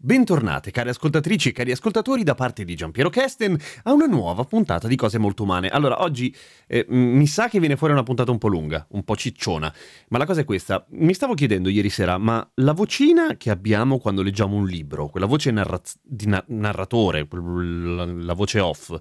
Bentornate cari ascoltatrici e cari ascoltatori da parte di Giampiero Kesten a una nuova puntata di Cose Molto Umane. Allora, oggi eh, mi sa che viene fuori una puntata un po' lunga, un po' cicciona, ma la cosa è questa. Mi stavo chiedendo ieri sera, ma la vocina che abbiamo quando leggiamo un libro, quella voce narra- di na- narratore, la, voce off,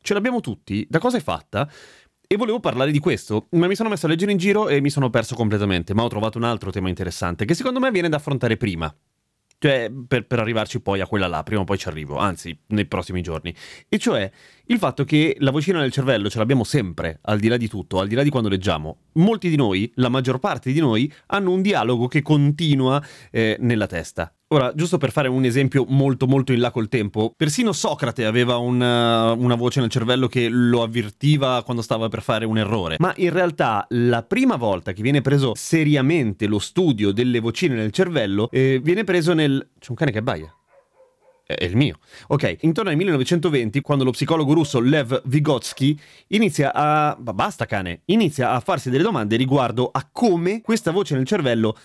ce l'abbiamo tutti? Da cosa è fatta? E volevo parlare di questo, ma mi sono messo a leggere in giro e mi sono perso completamente, ma ho trovato un altro tema interessante che secondo me viene da affrontare prima. Cioè, per, per, arrivarci poi a quella là, prima o poi ci arrivo, anzi, nei prossimi giorni. E cioè, il fatto che la vocina nel cervello ce l'abbiamo sempre, al di là di tutto, al di là di quando leggiamo. Molti di noi, la maggior parte di noi, hanno un dialogo che continua eh, nella testa. Ora, giusto per fare un esempio molto molto in là col tempo, persino Socrate aveva una, una, voce nel cervello che lo avvertiva quando stava per fare un errore, ma in realtà la prima volta che viene preso seriamente lo studio delle vocine nel cervello eh, viene preso nel... C'è un cane che abbaia è il mio. Ok, intorno al 1920, quando lo psicologo russo Lev Vygotsky inizia a... basta cane, inizia a farsi delle domande riguardo a come questa voce nel cervello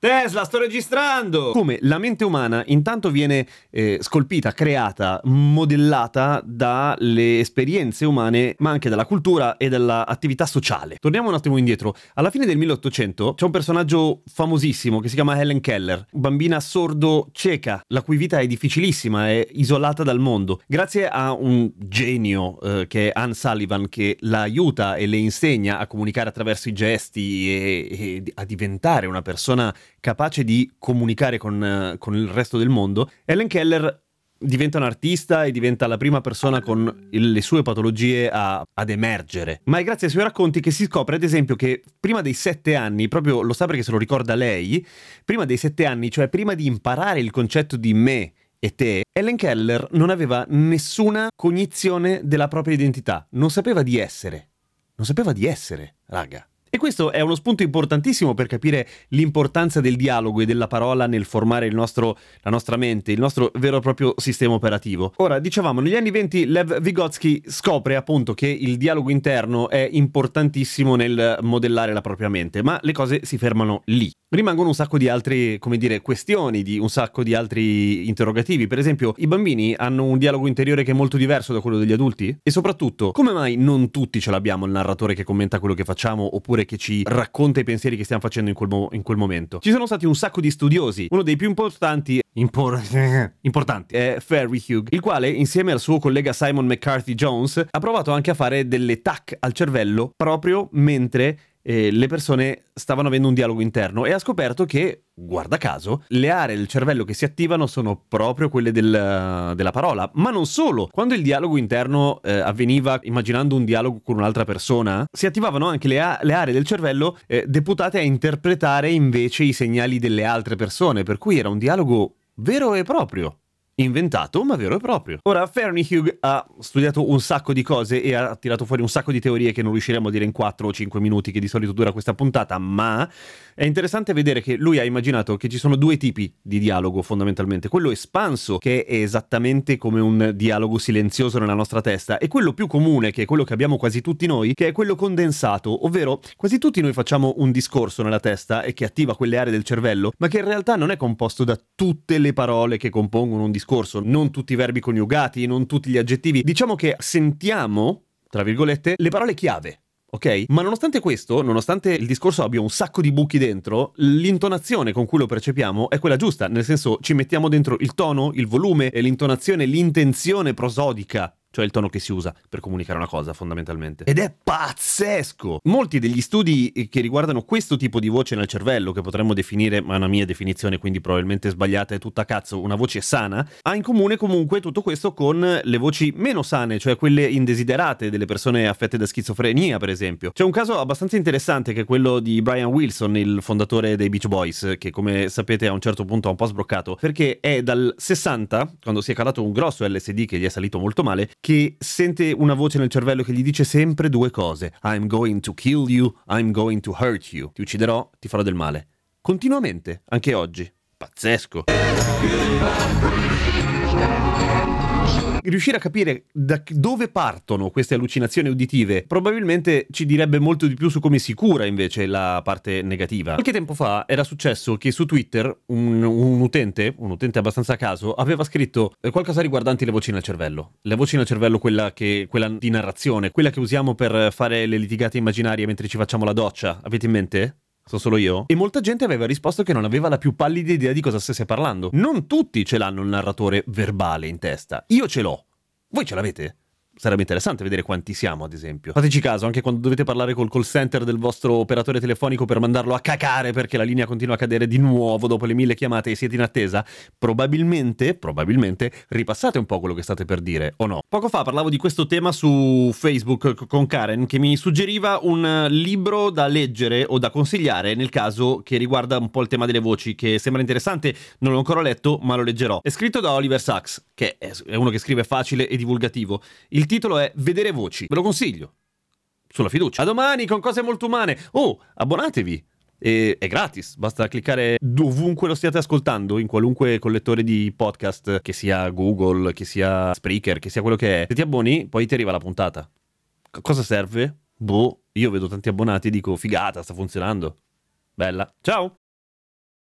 Tesla, sto registrando! Come la mente umana intanto viene eh, scolpita, creata, modellata dalle esperienze umane, ma anche dalla cultura e dall'attività sociale. Torniamo un attimo indietro. Alla fine del 1800 c'è un personaggio famosissimo che si chiama Helen Keller, bambina sordo-cieca, la cui vita è difficilissima, è isolata dal mondo. Grazie a un genio eh, che è Anne Sullivan che la aiuta e le insegna a comunicare attraverso i gesti e, e a diventare una persona capace di comunicare con, eh, con il resto del mondo, Ellen Keller diventa un artista e diventa la prima persona con le sue patologie a, ad emergere. Ma è grazie ai suoi racconti che si scopre, ad esempio, che prima dei sette anni, proprio lo sa perché se lo ricorda lei, prima dei sette anni, cioè prima di imparare il concetto di me e te, Ellen Keller non aveva nessuna cognizione della propria identità, non sapeva di essere. Non sapeva di essere, raga. E questo è uno spunto importantissimo per capire l'importanza del dialogo e della parola nel formare nostro, la nostra mente, il nostro vero e proprio sistema operativo. Ora, dicevamo, negli anni 20 Lev Vygotsky scopre appunto che il dialogo interno è importantissimo nel modellare la propria mente, ma le cose si fermano lì. Rimangono un sacco di altre, come dire, questioni, di un sacco di altri interrogativi. Per esempio, i bambini hanno un dialogo interiore che è molto diverso da quello degli adulti? E soprattutto, come mai non tutti ce l'abbiamo il narratore che commenta quello che facciamo oppure che ci racconta i pensieri che stiamo facendo in quel, mo- in quel momento? Ci sono stati un sacco di studiosi. Uno dei più importanti, impor- importanti è Ferry Hugh, il quale, insieme al suo collega Simon McCarthy Jones, ha provato anche a fare delle tac al cervello proprio mentre eh, le persone stavano avendo un dialogo interno e ha scoperto che, guarda caso, le aree del cervello che si attivano sono proprio quelle del, della parola. Ma non solo, quando il dialogo interno eh, avveniva immaginando un dialogo con un'altra persona, si attivavano anche le, a- le aree del cervello eh, deputate a interpretare invece i segnali delle altre persone, per cui era un dialogo vero e proprio inventato, ma vero e proprio. Ora, Fernie Hugh ha studiato un sacco di cose e ha tirato fuori un sacco di teorie che non riusciremo a dire in 4 o 5 minuti, che di solito dura questa puntata, ma è interessante vedere che lui ha immaginato che ci sono due tipi di dialogo fondamentalmente. Quello espanso, che è esattamente come un dialogo silenzioso nella nostra testa, e quello più comune, che è quello che abbiamo quasi tutti noi, che è quello condensato, ovvero quasi tutti noi facciamo un discorso nella testa e che attiva quelle aree del cervello, ma che in realtà non è composto da tutte le parole che compongono un discorso discorso, non tutti i verbi coniugati, non tutti gli aggettivi. Diciamo che sentiamo, tra virgolette, le parole chiave. Ok? Ma nonostante questo, nonostante il discorso abbia un sacco di buchi dentro, l'intonazione con cui lo percepiamo è quella giusta, nel senso ci mettiamo dentro il tono, il volume, l'intonazione, l'intenzione prosodica cioè il tono che si usa per comunicare una cosa fondamentalmente. Ed è pazzesco! Molti degli studi che riguardano questo tipo di voce nel cervello, che potremmo definire, ma è una mia definizione quindi probabilmente sbagliata e tutta cazzo, una voce sana, ha in comune comunque tutto questo con le voci meno sane, cioè quelle indesiderate delle persone affette da schizofrenia per esempio. C'è un caso abbastanza interessante che è quello di Brian Wilson, il fondatore dei Beach Boys, che come sapete a un certo punto ha un po' sbroccato, perché è dal 60, quando si è calato un grosso LSD che gli è salito molto male, che sente una voce nel cervello che gli dice sempre due cose. I'm going to kill you, I'm going to hurt you. Ti ucciderò, ti farò del male. Continuamente, anche oggi. Pazzesco riuscire a capire da dove partono queste allucinazioni uditive probabilmente ci direbbe molto di più su come si cura invece la parte negativa. Qualche tempo fa era successo che su Twitter un, un utente, un utente abbastanza a caso, aveva scritto eh, qualcosa riguardante le voci nel cervello. Le voci nel cervello, quella, che, quella di narrazione, quella che usiamo per fare le litigate immaginarie mentre ci facciamo la doccia. Avete in mente? Sono solo io? E molta gente aveva risposto che non aveva la più pallida idea di cosa stesse parlando. Non tutti ce l'hanno il narratore verbale in testa. Io ce l'ho. Voi ce l'avete? Sarebbe interessante vedere quanti siamo, ad esempio. Fateci caso, anche quando dovete parlare col call center del vostro operatore telefonico per mandarlo a cacare perché la linea continua a cadere di nuovo dopo le mille chiamate e siete in attesa, probabilmente, probabilmente, ripassate un po' quello che state per dire, o no? Poco fa parlavo di questo tema su Facebook con Karen che mi suggeriva un libro da leggere o da consigliare nel caso che riguarda un po' il tema delle voci, che sembra interessante, non l'ho ancora letto, ma lo leggerò. È scritto da Oliver Sacks, che è uno che scrive facile e divulgativo. Il titolo è Vedere voci. Ve lo consiglio. Sulla fiducia. A domani con cose molto umane. Oh, abbonatevi. E, è gratis, basta cliccare dovunque lo stiate ascoltando, in qualunque collettore di podcast, che sia Google, che sia Spreaker, che sia quello che è. Se ti abboni, poi ti arriva la puntata. C- cosa serve? Boh, io vedo tanti abbonati e dico figata, sta funzionando. Bella. Ciao!